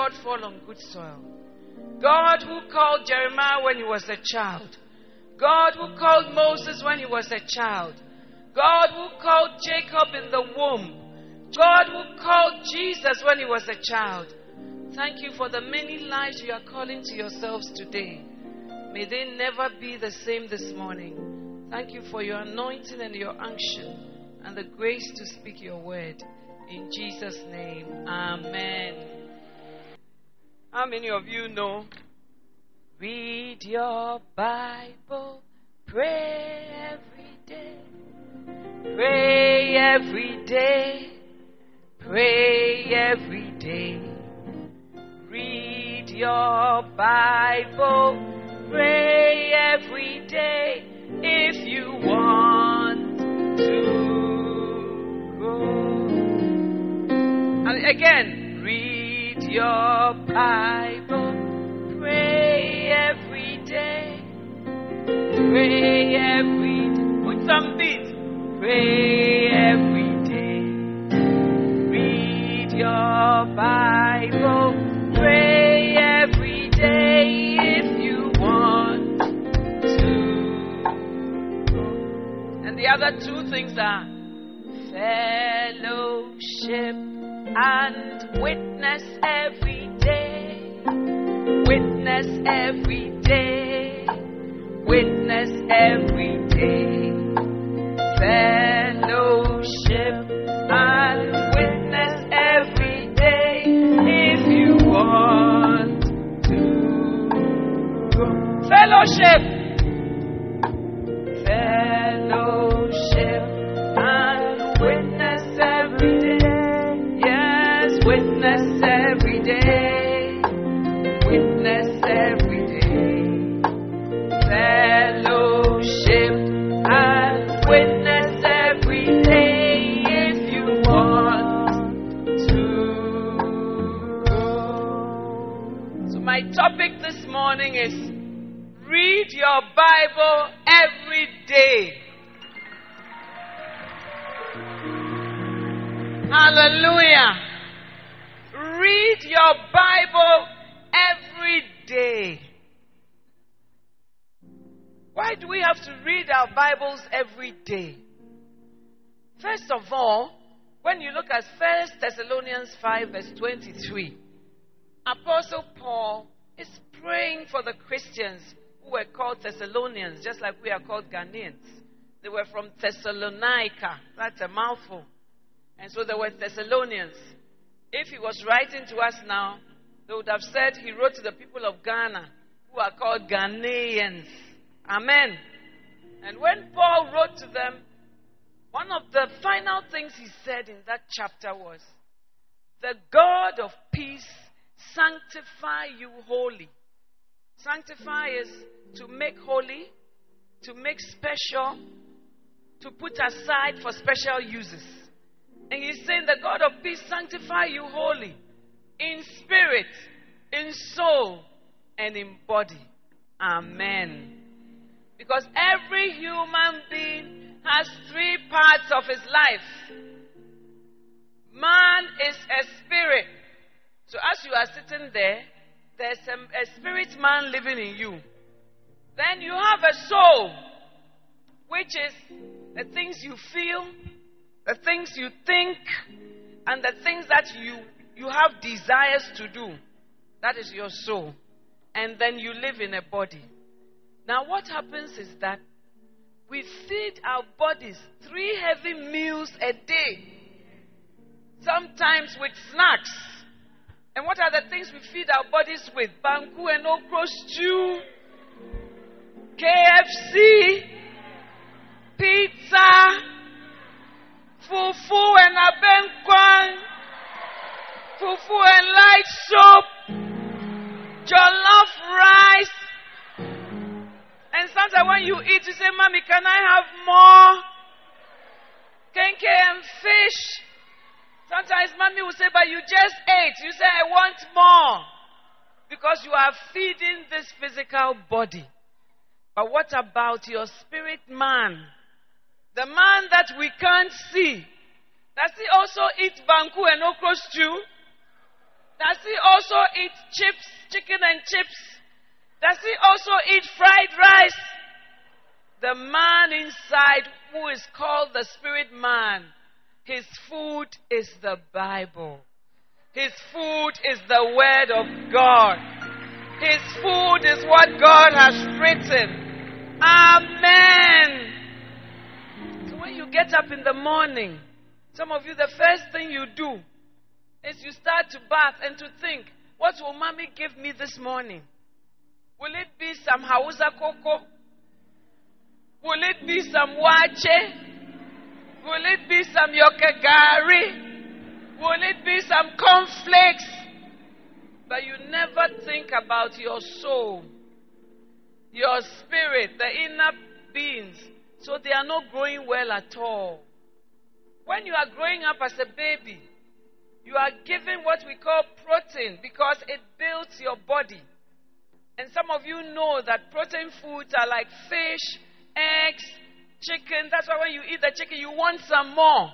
God fall on good soil. God who called Jeremiah when he was a child. God who called Moses when he was a child. God who called Jacob in the womb. God who called Jesus when he was a child. Thank you for the many lives you are calling to yourselves today. May they never be the same this morning. Thank you for your anointing and your unction and the grace to speak your word. In Jesus' name, Amen. How many of you know? Read your Bible, pray every day, pray every day, pray every day. Read your Bible, pray every day if you want to grow. And again, your Bible, pray every day, pray every day. Put some beat. Pray every day. Read your Bible, pray every day if you want to. And the other two things are fellowship and witness every day. Witness every day. Witness every day. Fellowship and Every day. Why do we have to read our Bibles every day? First of all, when you look at 1 Thessalonians 5, verse 23, Apostle Paul is praying for the Christians who were called Thessalonians, just like we are called Ghanaians. They were from Thessalonica. That's a mouthful. And so they were Thessalonians. If he was writing to us now, they would have said he wrote to the people of Ghana, who are called Ghanaians. Amen. And when Paul wrote to them, one of the final things he said in that chapter was, The God of peace sanctify you wholly. Sanctify is to make holy, to make special, to put aside for special uses. And he's saying, The God of peace sanctify you wholly, in spirit, in soul, and in body. Amen. Because every human being has three parts of his life. Man is a spirit. So as you are sitting there, there's a, a spirit man living in you. Then you have a soul, which is the things you feel, the things you think, and the things that you you have desires to do. That is your soul. And then you live in a body. Now, what happens is that we feed our bodies three heavy meals a day, sometimes with snacks. And what are the things we feed our bodies with? Banku and okra stew, KFC, pizza, fufu and abenkwan, fufu and light soup, jollof rice. And sometimes when you eat, you say, Mommy, can I have more? Kenkey and fish. Sometimes mommy will say, But you just ate. You say, I want more. Because you are feeding this physical body. But what about your spirit man? The man that we can't see. Does he also eat banku and okra stew? Does he also eat chips, chicken and chips? Does he also eat fried rice? The man inside who is called the spirit man his food is the Bible. His food is the Word of God. His food is what God has written. Amen. So when you get up in the morning, some of you, the first thing you do is you start to bath and to think, what will mommy give me this morning? Will it be some Hausa cocoa? Will it be some waakye? Will it be some yokegari? Will it be some cornflakes? But you never think about your soul, your spirit, the inner beings. So they are not growing well at all. When you are growing up as a baby, you are given what we call protein because it builds your body. And some of you know that protein foods are like fish, eggs, chicken. That's why when you eat the chicken, you want some more.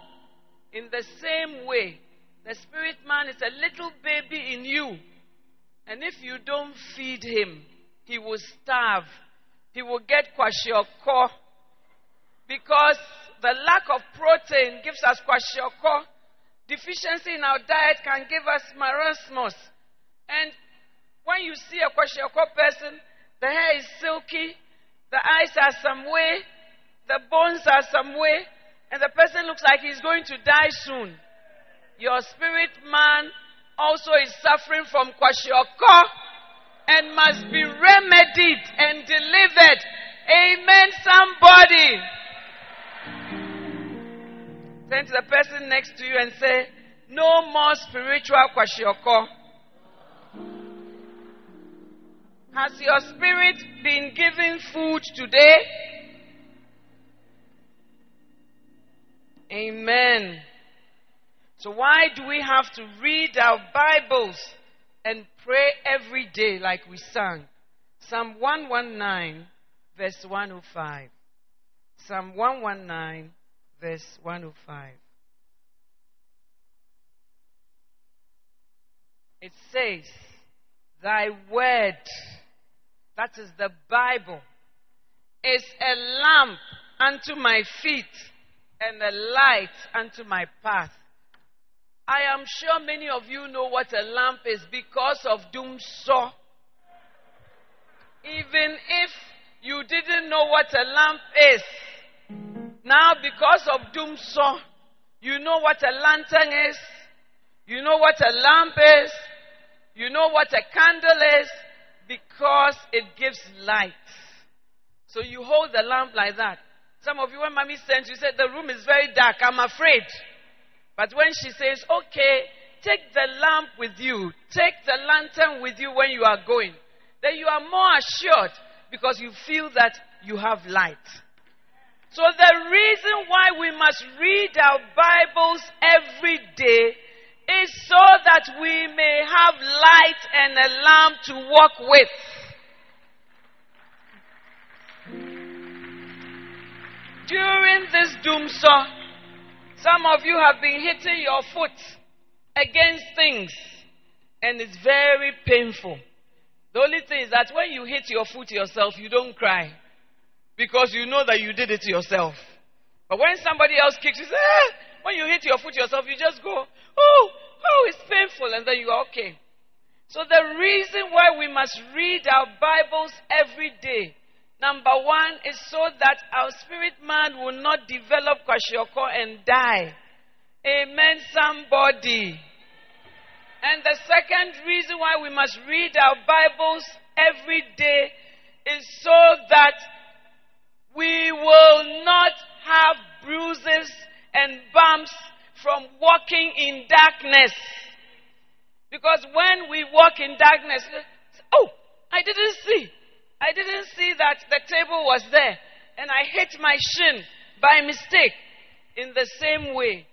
In the same way, the spirit man is a little baby in you. And if you don't feed him, he will starve. He will get kwashiorkor. Because the lack of protein gives us kwashiorkor. Deficiency in our diet can give us marasmus. And when you see a kwashiorkor person, the hair is silky, the eyes are some way, the bones are some way, and the person looks like he's going to die soon. Your spirit man also is suffering from kwashiorkor and must be remedied and delivered. Amen, somebody. Turn to the person next to you and say, No more spiritual kwashiorkor. Has your spirit been given food today? Amen. So, why do we have to read our Bibles and pray every day like we sang? Psalm 119, verse 105. Psalm 119, verse 105. It says, Thy word, that is the Bible, is a lamp unto my feet and a light unto my path. I am sure many of you know what a lamp is because of Dumsor. Even if you didn't know what a lamp is, now because of Dumsor, you know what a lantern is, you know what a lamp is, you know what a candle is, because it gives light. So you hold the lamp like that. Some of you, when mommy sent you, said the room is very dark. I'm afraid. But when she says, okay, take the lamp with you, take the lantern with you when you are going, then you are more assured because you feel that you have light. So the reason why we must read our Bibles every day is so that we may have light and a lamp to walk with. During this Dumsor, some of you have been hitting your foot against things, and it's very painful. The only thing is that when you hit your foot yourself, you don't cry because you know that you did it yourself. But when somebody else kicks you, say, ah! when you hit your foot yourself, you just go, oh, oh, it's painful, and then you are okay. So the reason why we must read our Bibles every day, number one, is so that our spirit man will not develop kwashiorkor and die. Amen, somebody. And the second reason why we must read our Bibles every day is so that we will not have bruises and bumps from walking in darkness. Because when we walk in darkness, oh, I didn't see. I didn't see that the table was there. And I hit my shin by mistake. In the same way,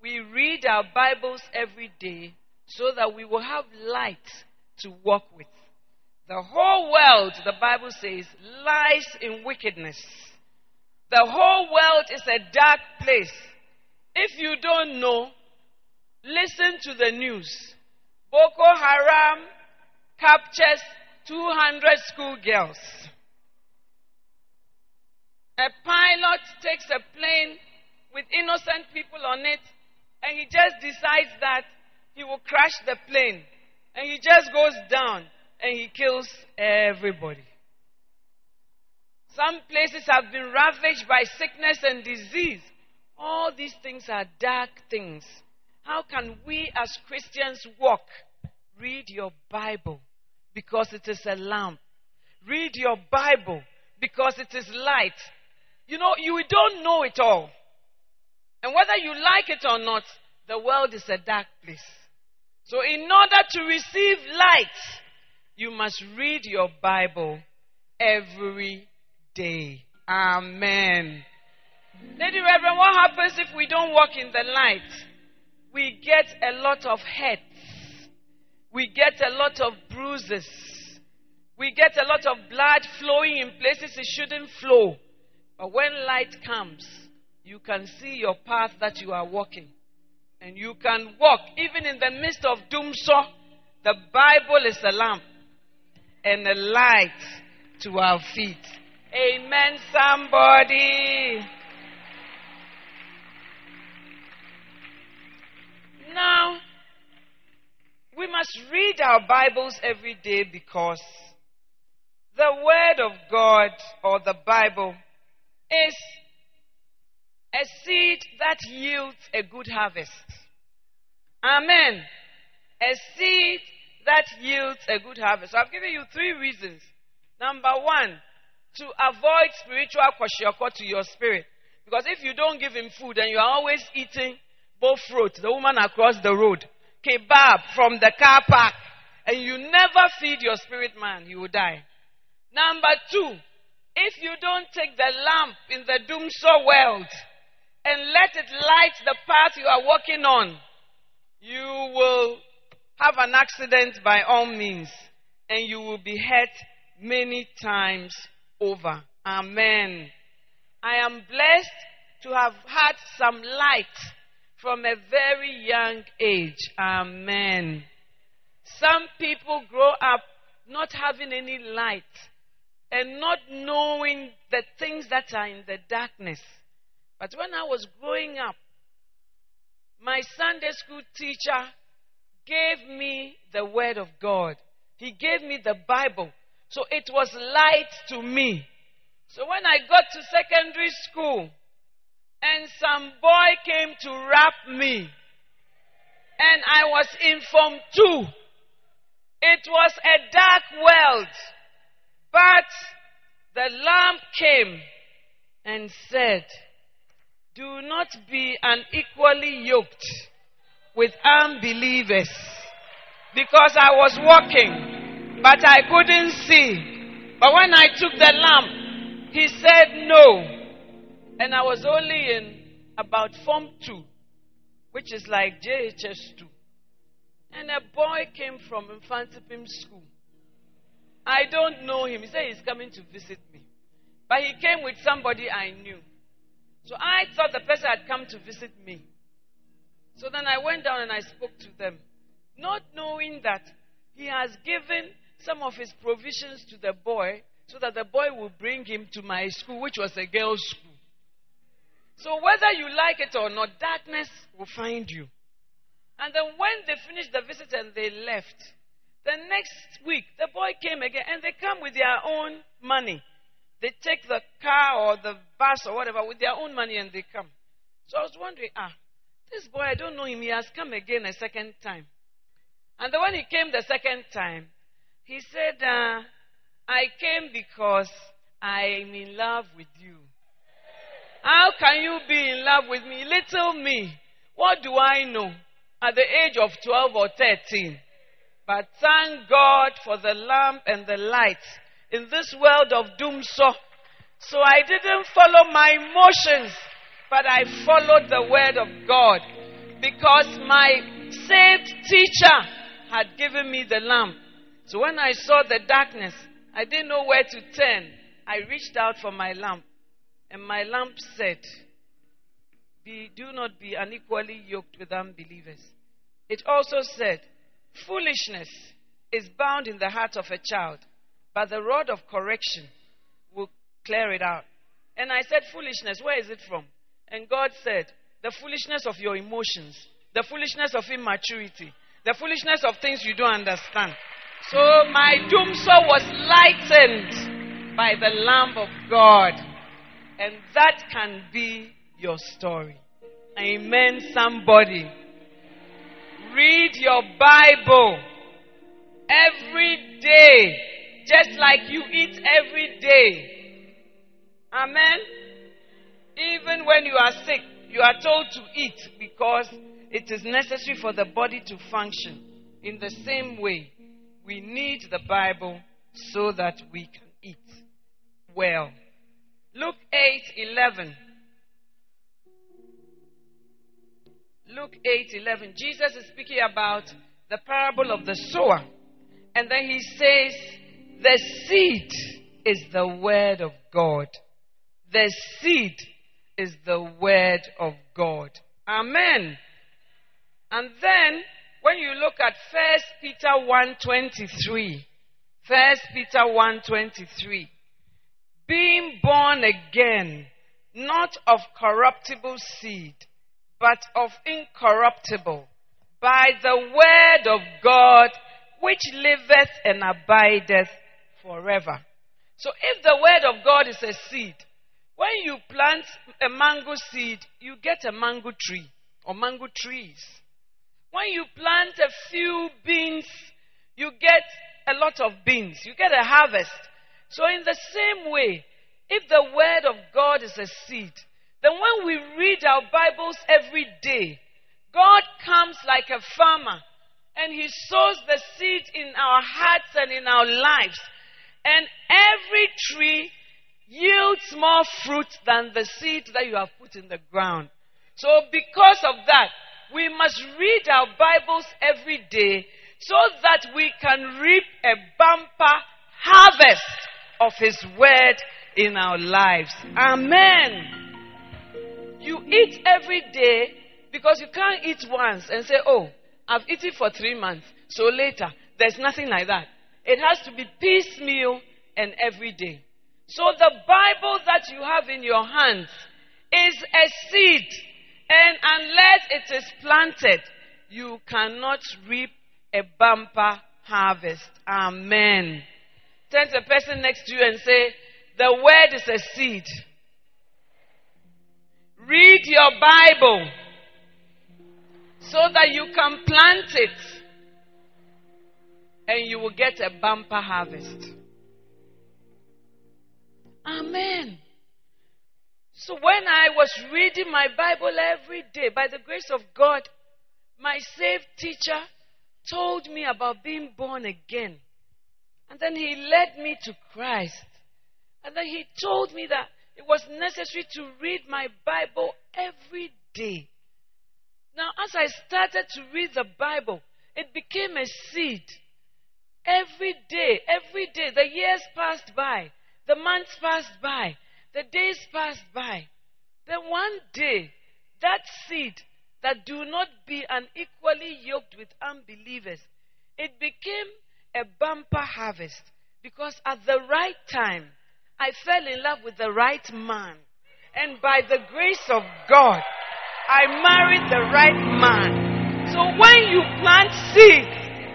we read our Bibles every day so that we will have light to walk with. The whole world, the Bible says, lies in wickedness. The whole world is a dark place. If you don't know, listen to the news. Boko Haram captures 200 schoolgirls. A pilot takes a plane with innocent people on it, and he just decides that he will crash the plane. And he just goes down and he kills everybody. Some places have been ravaged by sickness and disease. All these things are dark things. How can we as Christians walk? Read your Bible because it is a lamp. Read your Bible because it is light. You know, you don't know it all. And whether you like it or not, the world is a dark place. So, in order to receive light, you must read your Bible every day. Amen. Lady Reverend, what happens if we don't walk in the light? We get a lot of hurts. We get a lot of bruises. We get a lot of blood flowing in places it shouldn't flow. But when light comes, you can see your path that you are walking. And you can walk even in the midst of doom. So The Bible is a lamp and a light to our feet. Amen, somebody. Now, we must read our Bibles every day because the Word of God or the Bible is a seed that yields a good harvest. Amen. A seed that yields a good harvest. So I've given you three reasons. Number one, to avoid spiritual kwashiorkor to your spirit. Because if you don't give him food and you are always eating both fruit, the woman across the road, kebab from the car park, and you never feed your spirit man, he will die. Number two, if you don't take the lamp in the Dumsor world and let it light the path you are walking on, you will have an accident by all means and you will be hurt many times over. Amen. I am blessed to have had some light from a very young age. Amen. Some people grow up not having any light and not knowing the things that are in the darkness. But when I was growing up, my Sunday school teacher gave me the Word of God. He gave me the Bible. So it was light to me. So when I got to secondary school and some boy came to rap me and I was in Form 2, it was a dark world. But the lamp came and said, Do not be unequally yoked with unbelievers because I was walking, but I couldn't see. But when I took the lamp, he said no. And I was only in about Form 2, which is like JHS 2. And a boy came from Mfantsipim School. I don't know him. He said he's coming to visit me. But he came with somebody I knew. So I thought the person had come to visit me. So then I went down and I spoke to them, not knowing that he has given some of his provisions to the boy so that the boy will bring him to my school, which was a girls' school. So whether you like it or not, darkness will find you. And then when they finished the visit and they left, the next week the boy came again and they come with their own money. They take the car or the bus or whatever with their own money and they come. So I was wondering, ah, this boy, I don't know him. He has come again a second time. And then when he came the second time, he said, uh, I came because I am in love with you. How can you be in love with me? Little me. What do I know at the age of 12 or 13? But thank God for the lamp and the light in this world of doom. So, so I didn't follow my emotions, but I followed the word of God because my saved teacher had given me the lamp. So when I saw the darkness, I didn't know where to turn. I reached out for my lamp, and my lamp said, be, Do not be unequally yoked with unbelievers. It also said, Foolishness is bound in the heart of a child, but the rod of correction will clear it out. And I said, Foolishness, where is it from? And God said, The foolishness of your emotions, the foolishness of immaturity, the foolishness of things you don't understand. So my Dumsor was lightened by the Lamb of God. And that can be your story. Amen, somebody. Read your Bible every day, just like you eat every day. Amen. Even when you are sick, you are told to eat because it is necessary for the body to function. In the same way, we need the Bible so that we can eat well. Luke 8 11. Luke 8 11. Jesus is speaking about the parable of the sower. And then he says, The seed is the word of God. The seed is the word of God. Amen. And then when you look at 1 Peter 1:23, 1 Peter 1:23, being born again, not of corruptible seed, but of incorruptible, by the word of God, which liveth and abideth forever. So if the word of God is a seed, when you plant a mango seed, you get a mango tree or mango trees. When you plant a few beans, you get a lot of beans. You get a harvest. So, in the same way, if the Word of God is a seed, then when we read our Bibles every day, God comes like a farmer and He sows the seed in our hearts and in our lives. And every tree yields more fruit than the seed that you have put in the ground. So, because of that, we must read our Bibles every day so that we can reap a bumper harvest of His Word in our lives. Amen. You eat every day because you can't eat once and say, Oh, I've eaten for three months, so later. There's nothing like that. It has to be piecemeal and every day. So the Bible that you have in your hands is a seed and unless it is planted, you cannot reap a bumper harvest. Amen. Turn to the person next to you and say, The word is a seed. Read your Bible so that you can plant it and you will get a bumper harvest. Amen. So when I was reading my Bible every day, by the grace of God, my saved teacher told me about being born again. And then he led me to Christ. And then he told me that it was necessary to read my Bible every day. Now, as I started to read the Bible, it became a seed. Every day, every day, the years passed by, the months passed by, the days passed by. Then one day, that seed that do not be unequally yoked with unbelievers, it became a bumper harvest because at the right time, I fell in love with the right man. And by the grace of God, I married the right man. So when you plant seed,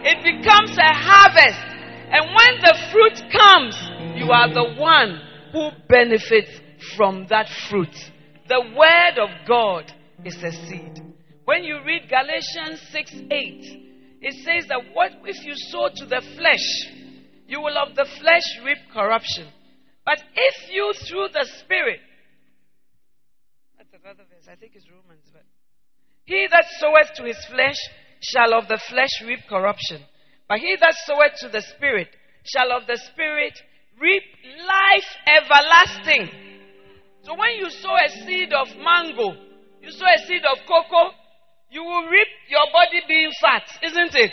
it becomes a harvest. And when the fruit comes, you are the one who benefits from that fruit. The word of God is a seed. When you read Galatians 6 8, it says that what if you sow to the flesh, you will of the flesh reap corruption. But if you through the Spirit, that's another verse, I think it's Romans, but he that soweth to his flesh shall of the flesh reap corruption. But he that soweth to the Spirit shall of the Spirit reap life everlasting. So when you sow a seed of mango, you sow a seed of cocoa, you will reap your body being fat, isn't it?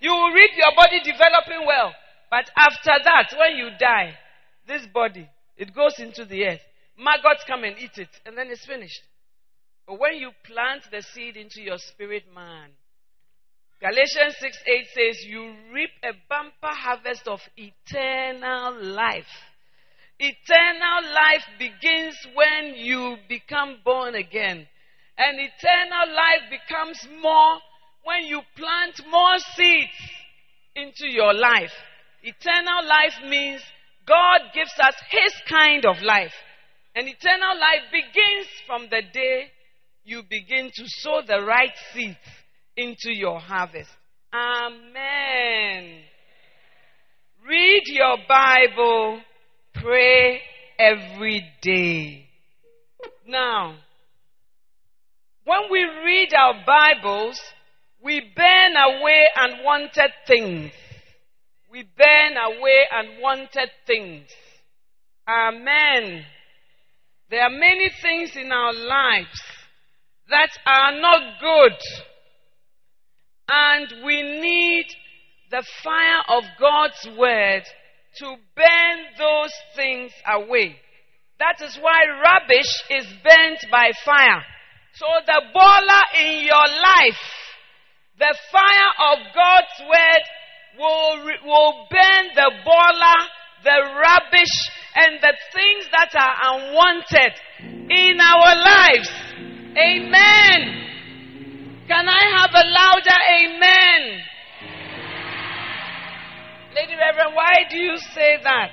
You will reap your body developing well. But after that, when you die, this body, it goes into the earth. Maggots come and eat it, and then it's finished. But when you plant the seed into your spirit man, Galatians 6 8 says, You reap a bumper harvest of eternal life. Eternal life begins when you become born again. And eternal life becomes more when you plant more seeds into your life. Eternal life means God gives us His kind of life. And eternal life begins from the day you begin to sow the right seeds into your harvest. Amen. Read your Bible, pray every day. Now, when we read our Bibles, we burn away unwanted things. We burn away unwanted things. Amen. There are many things in our lives that are not good. And we need the fire of God's word to burn those things away. That is why rubbish is burnt by fire. So the bola in your life, the fire of God's word will, will burn the bola, the rubbish, and the things that are unwanted in our lives. Amen. Can I have a louder amen? Lady Reverend, why do you say that?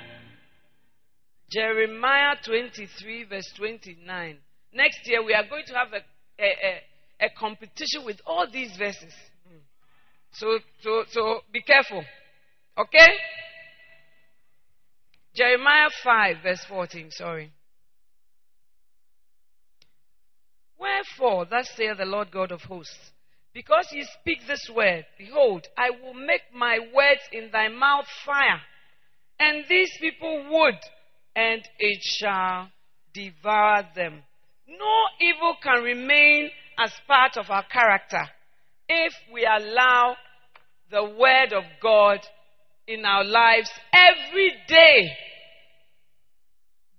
Jeremiah 23, verse 29. Next year, we are going to have a, a, a, a competition with all these verses. Hmm. So, so, so be careful. Okay? Jeremiah 5, verse 14. Sorry. Wherefore, thus saith the Lord God of hosts, because ye speak this word, behold, I will make my words in thy mouth fire, and these people wood, and it shall devour them. No evil can remain as part of our character if we allow the word of God in our lives every day.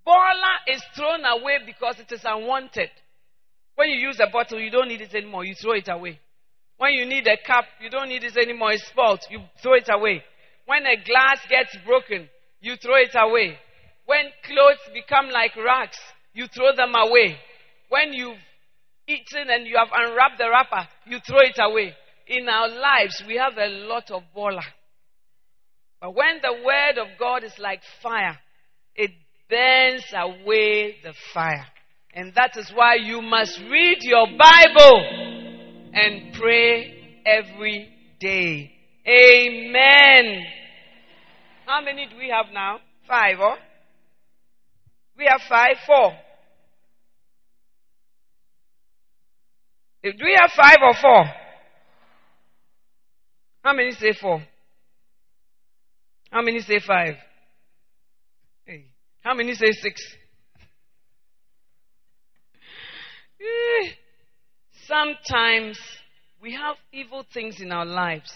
Bola is thrown away because it is unwanted. When you use a bottle, you don't need it anymore. You throw it away. When you need a cup, you don't need it anymore. It's spoiled. You throw it away. When a glass gets broken, you throw it away. When clothes become like rags, you throw them away. When you've eaten and you have unwrapped the wrapper, you throw it away. In our lives, we have a lot of bola. But when the word of God is like fire, it burns away the fire. And that is why you must read your Bible and pray every day. Amen. How many do we have now? Five, or? Oh? We have five, four. Do we have five or four? How many say four? How many say five? Hey. How many say six? Eh, sometimes we have evil things in our lives.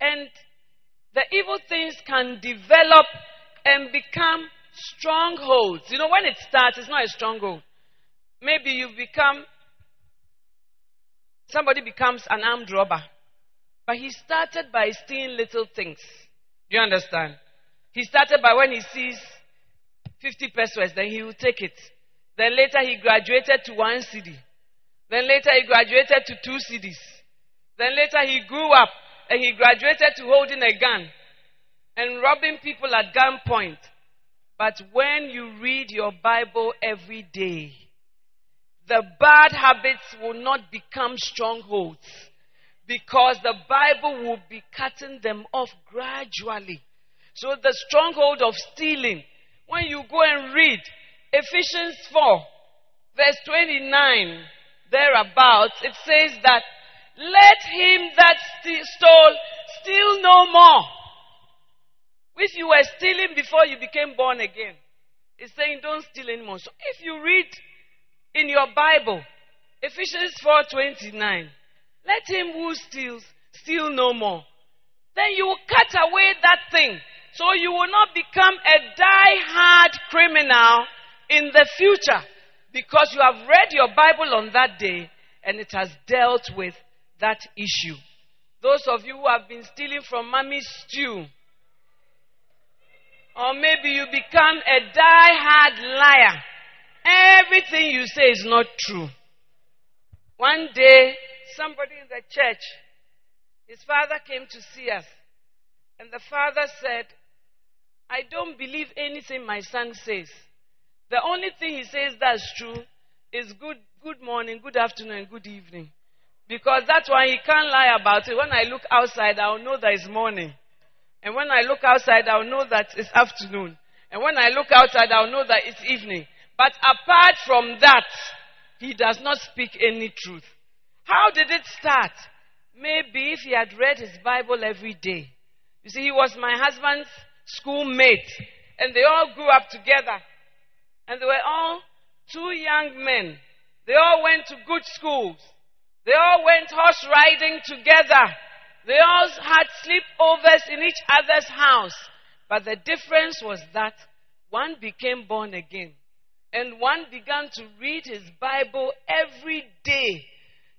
And the evil things can develop and become strongholds. You know, when it starts, it's not a stronghold. Maybe you become, somebody becomes an armed robber. But he started by stealing little things. Do you understand? He started by when he sees 50 pesewas, then he will take it. Then later he graduated to one cedi. Then later he graduated to two cedis. Then later he grew up and he graduated to holding a gun and robbing people at gunpoint. But when you read your Bible every day, the bad habits will not become strongholds because the Bible will be cutting them off gradually. So the stronghold of stealing, when you go and read Ephesians 4, verse 29, thereabouts, it says that let him that stole steal no more. Which you were stealing before you became born again. It's saying don't steal anymore. So if you read in your Bible, Ephesians 4:29, let him who steals steal no more. Then you will cut away that thing. So you will not become a die-hard criminal in the future because you have read your Bible on that day and it has dealt with that issue. Those of you who have been stealing from mommy's stew, or maybe you become a die-hard liar. Everything you say is not true. One day, somebody in the church, his father came to see us. And the father said, I don't believe anything my son says. The only thing he says that's true is good, good morning, good afternoon, good evening. Because that's why he can't lie about it. When I look outside, I'll know that it's morning. And when I look outside, I'll know that it's afternoon. And when I look outside, I'll know that it's evening. But apart from that, he does not speak any truth. How did it start? Maybe if he had read his Bible every day. You see, he was my husband's schoolmate, and they all grew up together. And they were all two young men. They all went to good schools. They all went horse riding together. They all had sleepovers in each other's house. But the difference was that one became born again. And one began to read his Bible every day.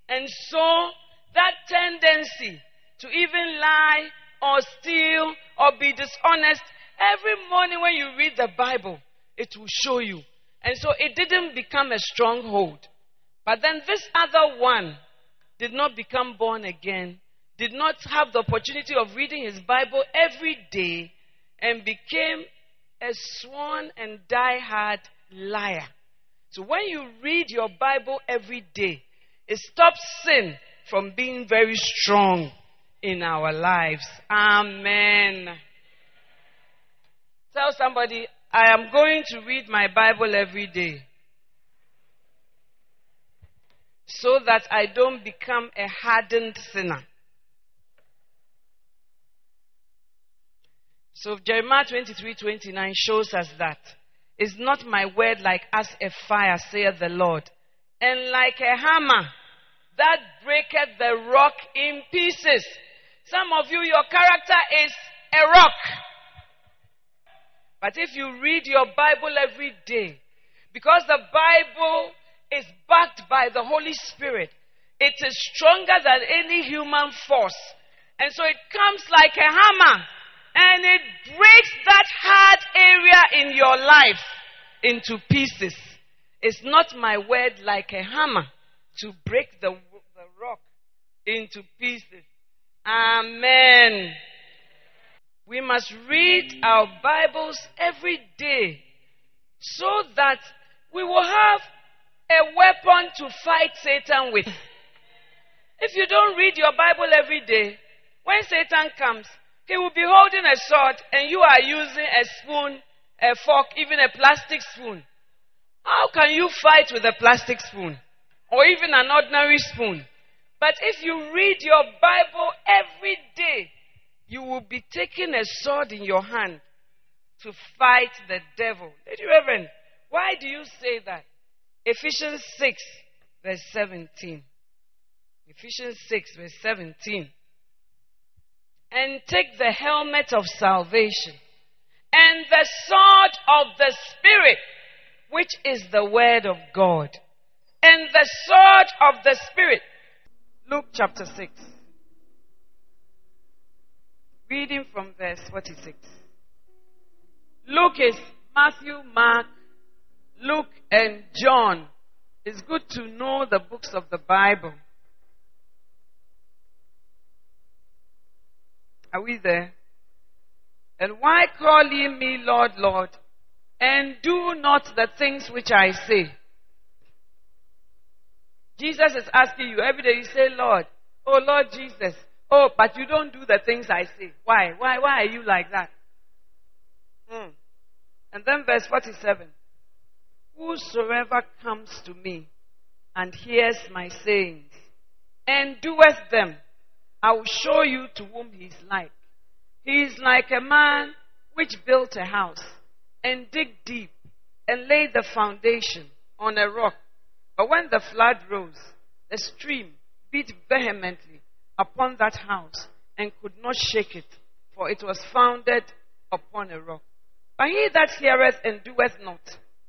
And so that tendency to even lie or steal or be dishonest, every morning when you read the Bible, it will show you. And so it didn't become a stronghold. But then this other one did not become born again, did not have the opportunity of reading his Bible every day, and became a sworn and die-hard liar. So when you read your Bible every day, it stops sin from being very strong in our lives. Amen. Tell somebody, I am going to read my Bible every day so that I don't become a hardened sinner. So Jeremiah 23 29 shows us that. Is not my word like as a fire, saith the Lord, and like a hammer that breaketh the rock in pieces? Some of you, your character is a rock. But if you read your Bible every day, because the Bible is backed by the Holy Spirit, it is stronger than any human force. And so it comes like a hammer and it breaks that hard area in your life into pieces. It's not my word like a hammer to break the, the rock into pieces. Amen. We must read our Bibles every day so that we will have a weapon to fight Satan with. If you don't read your Bible every day, when Satan comes, he will be holding a sword and you are using a spoon, a fork, even a plastic spoon. How can you fight with a plastic spoon? Or even an ordinary spoon? But if you read your Bible every day, you will be taking a sword in your hand to fight the devil. Lady Reverend, why do you say that? Ephesians 6, verse 17. Ephesians 6, verse 17 and take the helmet of salvation and the sword of the Spirit, which is the Word of God. And the sword of the Spirit. Luke chapter 6. Reading from verse 46. Luke is Matthew, Mark, Luke, and John. It's good to know the books of the Bible. Are we there? And why call ye me Lord, Lord, and do not the things which I say? Jesus is asking you every day, you say, Lord, oh Lord Jesus, oh, but you don't do the things I say. Why? Why, why are you like that? Hmm. And then verse 47 Whosoever comes to me and hears my sayings and doeth them, I will show you to whom he is like. He is like a man which built a house and dig deep and laid the foundation on a rock. But when the flood rose, the stream beat vehemently upon that house and could not shake it, for it was founded upon a rock. But he that heareth and doeth not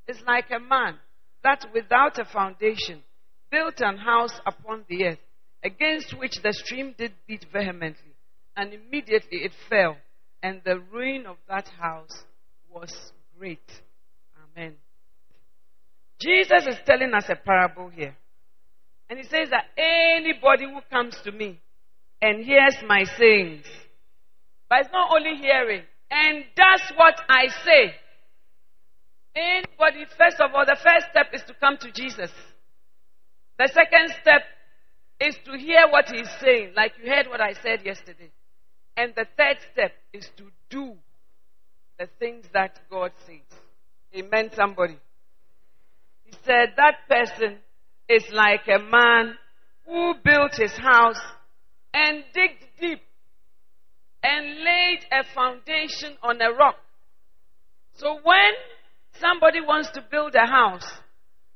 is like a man that without a foundation built an house upon the earth, against which the stream did beat vehemently, and immediately it fell, and the ruin of that house was great. Amen. Jesus is telling us a parable here. And he says that anybody who comes to me and hears my sayings, but it's not only hearing, and does what I say. Anybody, first of all, the first step is to come to Jesus. The second step is to hear what he's saying, like you heard what I said yesterday. And the third step is to do the things that God says. Amen, somebody. He said that person is like a man who built his house and digged deep and laid a foundation on a rock. So when somebody wants to build a house,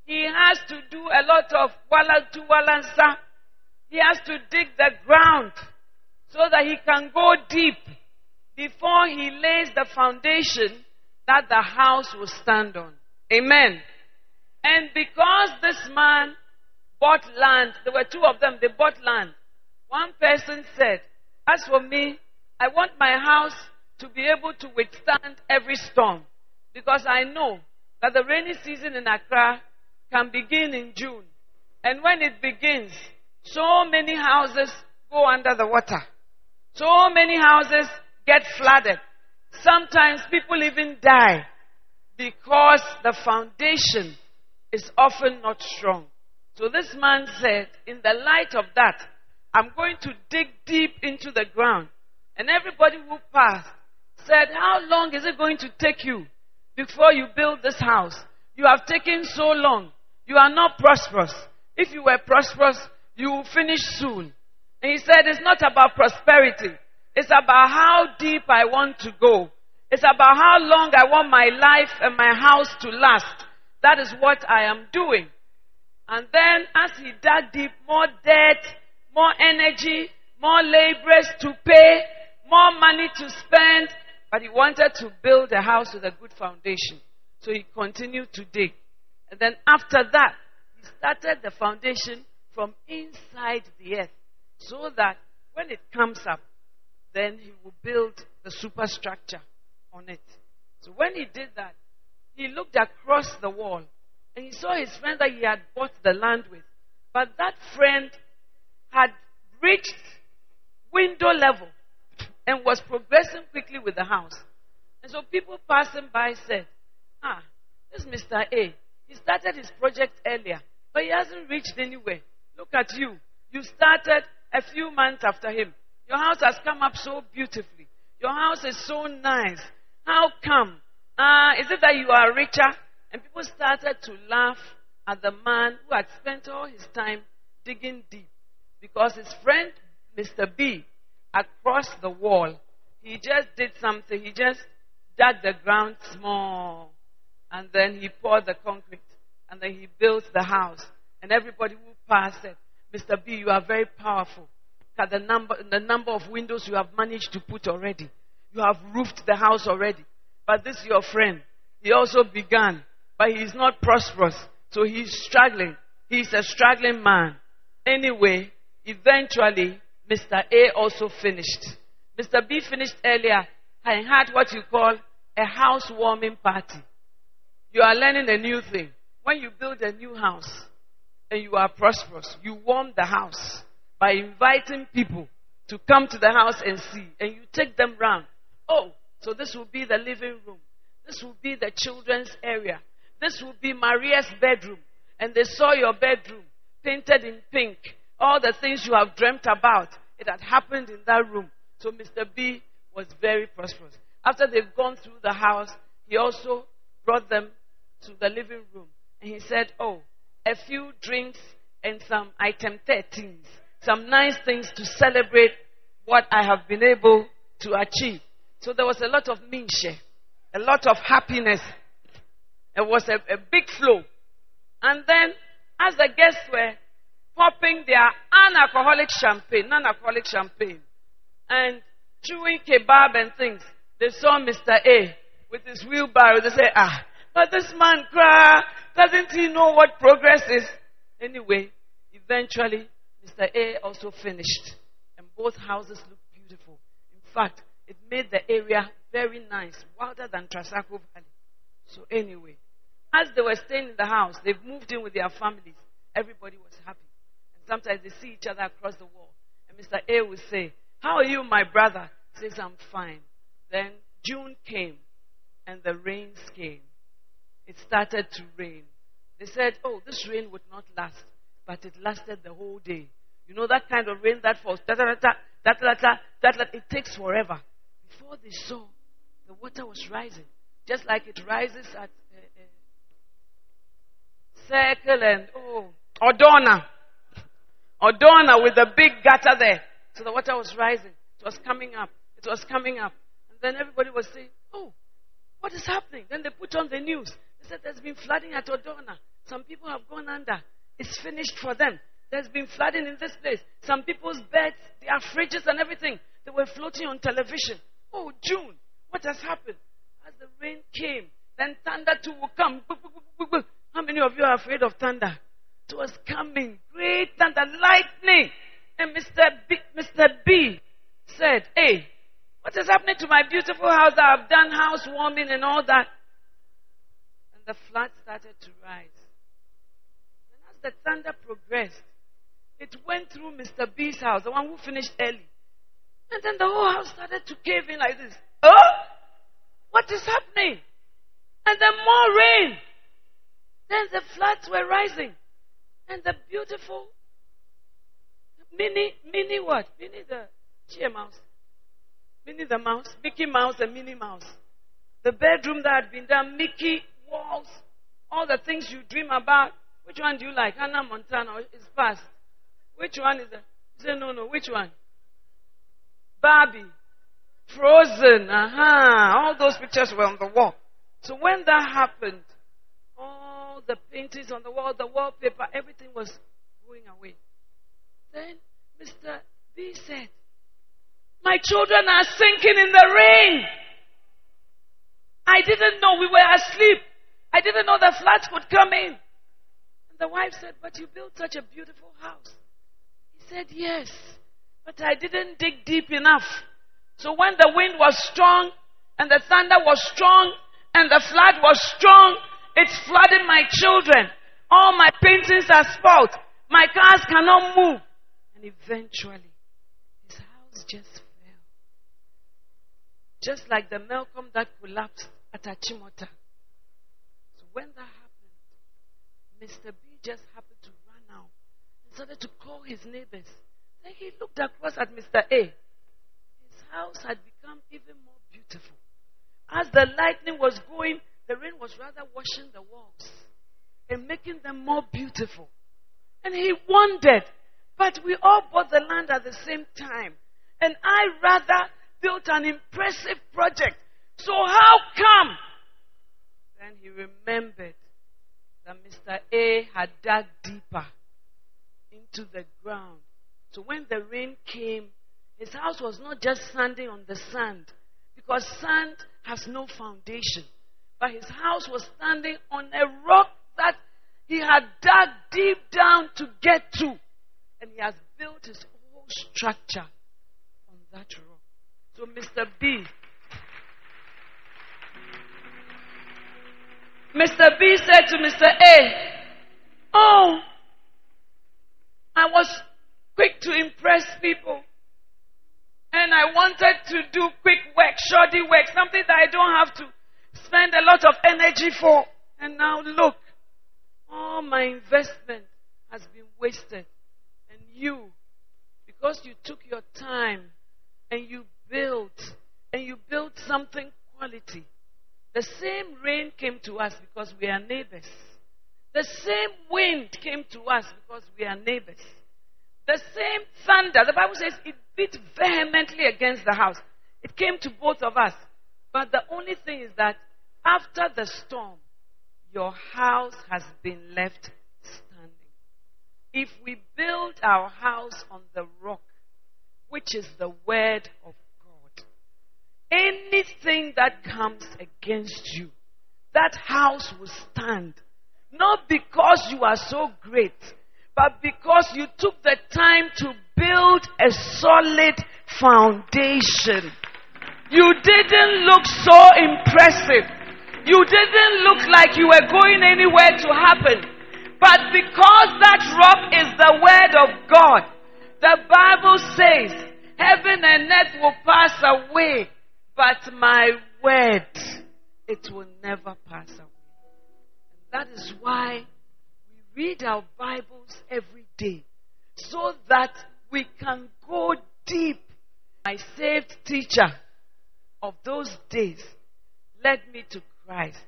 he has to do a lot of walantu walansa. He has to dig the ground so that he can go deep before he lays the foundation that the house will stand on. Amen. And because this man bought land, there were two of them, they bought land. One person said, As for me, I want my house to be able to withstand every storm because I know that the rainy season in Accra can begin in June. And when it begins, so many houses go under the water. So many houses get flooded. Sometimes people even die because the foundation is often not strong. So this man said, in the light of that, I'm going to dig deep into the ground and everybody who passed said, How long is it going to take you before you build this house? You have taken so long. You are not prosperous. If you were prosperous, you will finish soon. And he said, It's not about prosperity. It's about how deep I want to go. It's about how long I want my life and my house to last. That is what I am doing. And then as he dug deep, more debt, more energy, more laborers to pay, more money to spend, but he wanted to build a house with a good foundation. So he continued to dig. And then after that, he started the foundation from inside the earth so that when it comes up, then he will build the superstructure on it. So when he did that, he looked across the wall and he saw his friend that he had bought the land with. But that friend had reached window level and was progressing quickly with the house. And so people passing by said, Ah, this Mr. A, he started his project earlier, but he hasn't reached anywhere. Look at you. You started a few months after him. Your house has come up so beautifully. Your house is so nice. How come? Uh, is it that you are richer? And people started to laugh at the man who had spent all his time digging deep because his friend, Mr. B, across the wall. He just did something. He just dug the ground small. And then he poured the concrete. And then he built the house. And everybody who passed said, Mr. B, you are very powerful. At the number, the number of windows you have managed to put already. You have roofed the house already. But this is your friend. He also began. But he is not prosperous. So he's struggling. He's a struggling man. Anyway, eventually, Mr. A also finished. Mr. B finished earlier and had what you call a housewarming party. You are learning a new thing. When you build a new house, and you are prosperous. You warm the house by inviting people to come to the house and see, and you take them round. Oh, so this will be the living room. This will be the children's area. This will be Maria's bedroom. And they saw your bedroom painted in pink. All the things you have dreamt about, it had happened in that room. So Mr. B was very prosperous. After they've gone through the house, he also brought them to the living room. And he said, Oh, a few drinks and some item 13s, some nice things to celebrate what I have been able to achieve. So there was a lot of minche, a lot of happiness. It was a, a big flow. And then, as the guests were popping their non-alcoholic champagne, non-alcoholic champagne, and chewing kebab and things, they saw Mr. A with his wheelbarrow. They said, ah, but this man cry, doesn't he know what progress is? Anyway, eventually, Mr. A also finished. And both houses looked beautiful. In fact, it made the area very nice, wilder than Trasaco Valley. So anyway, as they were staying in the house, they've moved in with their families. Everybody was happy. Sometimes they see each other across the wall. And Mr. A will say, How are you, my brother? He says, I'm fine. Then June came and the rains came. It started to rain. They said, Oh, this rain would not last. But it lasted the whole day. You know that kind of rain that falls, that, that, that, that, that, that, it takes forever. Before they saw, the water was rising. Just like it rises at uh, uh, Circle and, oh, Odawna. Odawna with the big gutter there. So the water was rising. It was coming up. It was coming up. And then everybody was saying, oh, what is happening? Then they put on the news. They said there's been flooding at Odawna. Some people have gone under. It's finished for them. There's been flooding in this place. Some people's beds, their fridges and everything, they were floating on television. Oh, June, what has happened? As the rain came, then thunder too will come. How many of you are afraid of thunder? It was coming. Great thunder, lightning. And Mr. B, Mr. B said, Hey, what is happening to my beautiful house? I've done housewarming and all that. And the flood started to rise. And as the thunder progressed, it went through Mr. B's house, the one who finished early. And then the whole house started to cave in like this. Oh! What is happening? And then more rain. Then the floods were rising. And the beautiful Minnie, Minnie what? Minnie the Chia Mouse. Minnie the Mouse. Mickey Mouse and Minnie Mouse. The bedroom that had been done, Mickey, walls, all the things you dream about. Which one do you like? Hannah Montana is past. Which one is it? Say no, no. Which one? Barbie. Frozen. Aha. Uh-huh. All those pictures were on the wall. So when that happened, the paintings on the wall, the wallpaper, everything was going away. Then Mr. B said, My children are sinking in the rain. I didn't know we were asleep. I didn't know the floods would come in. And the wife said, But you built such a beautiful house. He said, Yes, but I didn't dig deep enough. So when the wind was strong and the thunder was strong and the flood was strong, it's flooding my children. All my paintings are spoiled. My cars cannot move. And eventually, his house just fell. Just like the Melcom that collapsed at Achimota. So when that happened, Mr. B just happened to run out and started to call his neighbors. Then he looked across at Mr. A. His house had become even more beautiful. As the lightning was going, the rain was rather washing the walls and making them more beautiful. And he wondered, but we all bought the land at the same time. And I rather built an impressive project. So how come? Then he remembered that Mr. A had dug deeper into the ground. So when the rain came, his house was not just standing on the sand, because sand has no foundation. But his house was standing on a rock that he had dug deep down to get to. And he has built his whole structure on that rock. So, Mr. B. Mr. B said to Mr. A, Oh, I was quick to impress people. And I wanted to do quick work, shoddy work, something that I don't have to spend a lot of energy for. And now look, all my investment has been wasted. And you, because you took your time and you built, and you built something quality. The same rain came to us because we are neighbors. The same wind came to us because we are neighbors. The same thunder, the Bible says it beat vehemently against the house. It came to both of us. But the only thing is that after the storm, your house has been left standing. If we build our house on the rock, which is the word of God, anything that comes against you, that house will stand. Not because you are so great, but because you took the time to build a solid foundation. You didn't look so impressive. You didn't look like you were going anywhere to happen. But because that rock is the word of God, the Bible says, heaven and earth will pass away, but my word, it will never pass away. That is why we read our Bibles every day so that we can go deep. My saved teacher of those days led me to Christ.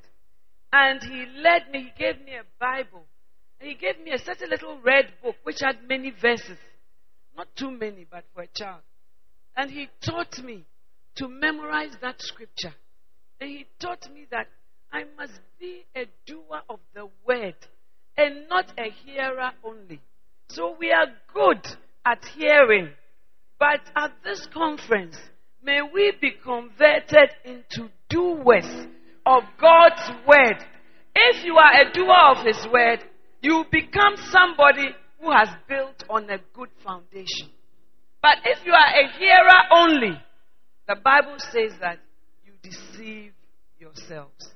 And he led me, he gave me a Bible. And he gave me a certain little red book which had many verses. Not too many, but for a child. And he taught me to memorize that scripture. And he taught me that I must be a doer of the word and not a hearer only. So we are good at hearing. But at this conference, may we be converted into doers of God's word. If you are a doer of His word, you become somebody who has built on a good foundation. But if you are a hearer only, the Bible says that you deceive yourselves.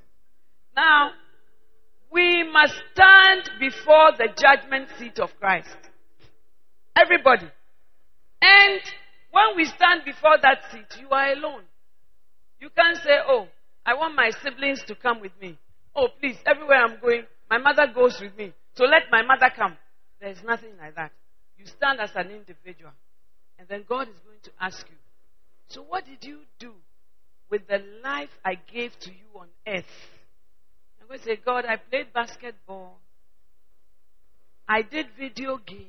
Now, we must stand before the judgment seat of Christ. Everybody. And when we stand before that seat, you are alone. You can't say, Oh, I want my siblings to come with me. Oh, please, everywhere I'm going, my mother goes with me. So let my mother come. There's nothing like that. You stand as an individual. And then God is going to ask you, So what did you do with the life I gave to you on earth? I'm going to say, God, I played basketball. I did video games.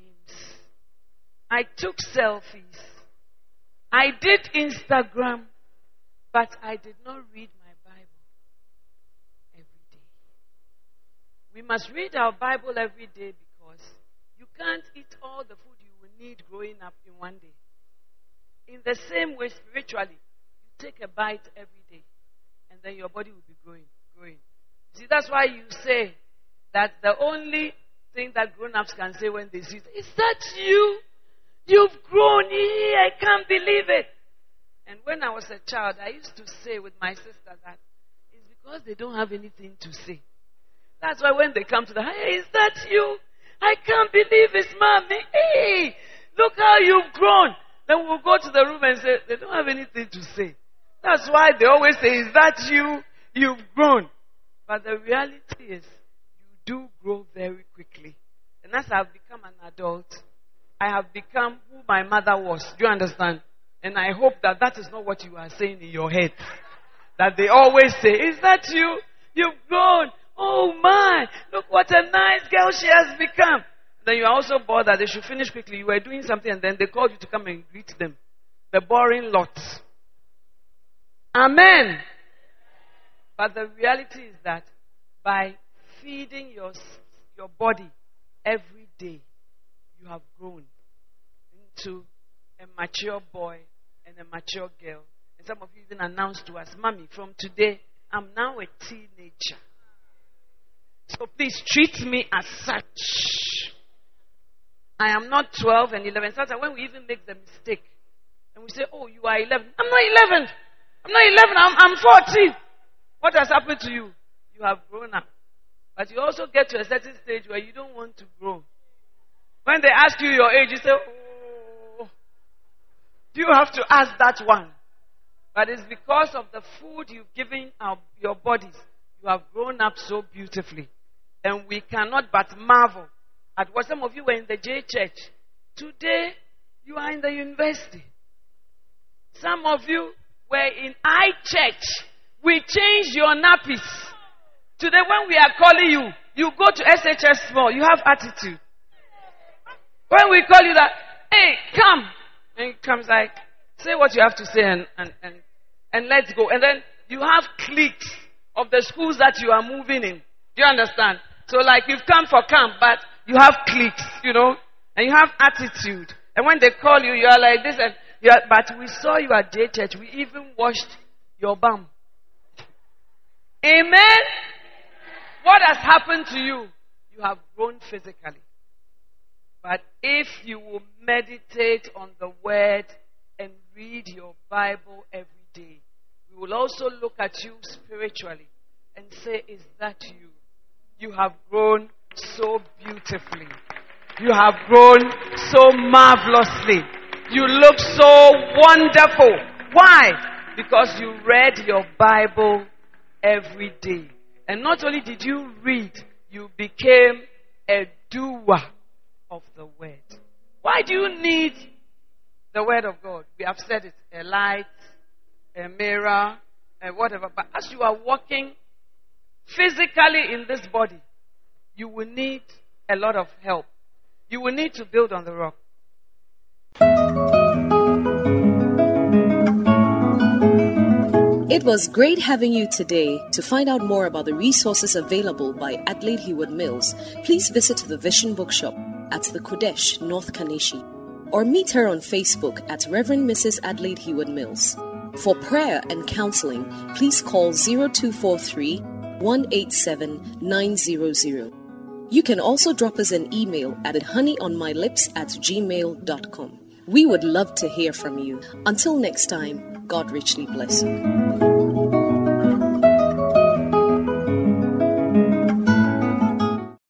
I took selfies. I did Instagram. But I did not read my Bible every day. We must read our Bible every day because you can't eat all the food you will need growing up in one day. In the same way, spiritually, you take a bite every day, and then your body will be growing, growing. See, that's why you say that the only thing that grown ups can say when they see is that you? You've grown. I can't believe it. And when I was a child, I used to say with my sister that it's because they don't have anything to say. That's why when they come to the hey, is that you? I can't believe it's mommy. Hey, look how you've grown. Then we'll go to the room and say, they don't have anything to say. That's why they always say, is that you? You've grown. But the reality is, you do grow very quickly. And as I've become an adult, I have become who my mother was. Do you understand? And I hope that that is not what you are saying in your head. That they always say, Is that you? You've grown. Oh my, look what a nice girl she has become. Then you are also bored that they should finish quickly. You were doing something and then they called you to come and greet them. The boring lot. Amen. But the reality is that by feeding your, your body every day, you have grown into a mature boy and a mature girl. And some of you even announced to us, Mommy, from today, I'm now a teenager. So please treat me as such. I am not 12 and 11. Sometimes when we even make the mistake and we say, Oh, you are 11. I'm not 11. I'm not 11. I'm, I'm 14. What has happened to you? You have grown up. But you also get to a certain stage where you don't want to grow. When they ask you your age, you say, oh, do you have to ask that one? But it's because of the food you've given our, your bodies. You have grown up so beautifully. And we cannot but marvel at what some of you were in the J church. Today, you are in the university. Some of you were in I church. We changed your nappies. Today, when we are calling you, you go to SHS small. You have attitude. When we call you that, hey, come. And comes like, say what you have to say and, and, and, and let's go. And then you have cliques of the schools that you are moving in. Do you understand? So like you've come for camp, but you have cliques, you know, and you have attitude. And when they call you, you are like this and you are, but we saw you at J Church. We even washed your bum. Amen. What has happened to you? You have grown physically. But if you will meditate on the word and read your Bible every day, we will also look at you spiritually and say, Is that you? You have grown so beautifully. You have grown so marvelously. You look so wonderful. Why? Because you read your Bible every day. And not only did you read, you became a doer of the word. Why do you need the word of God? We have said it a light, a mirror, and whatever. But as you are walking physically in this body, you will need a lot of help. You will need to build on the rock. It was great having you today. To find out more about the resources available by Adelaide Heward Mills, please visit the Vision Bookshop at the Qodesh, North Kaneshie, or meet her on Facebook at Reverend Mrs. Adelaide Heward Mills. For prayer and counseling, please call 0243 187 900. You can also drop us an email at honeyonmylips at gmail.com. We would love to hear from you. Until next time, God richly bless you.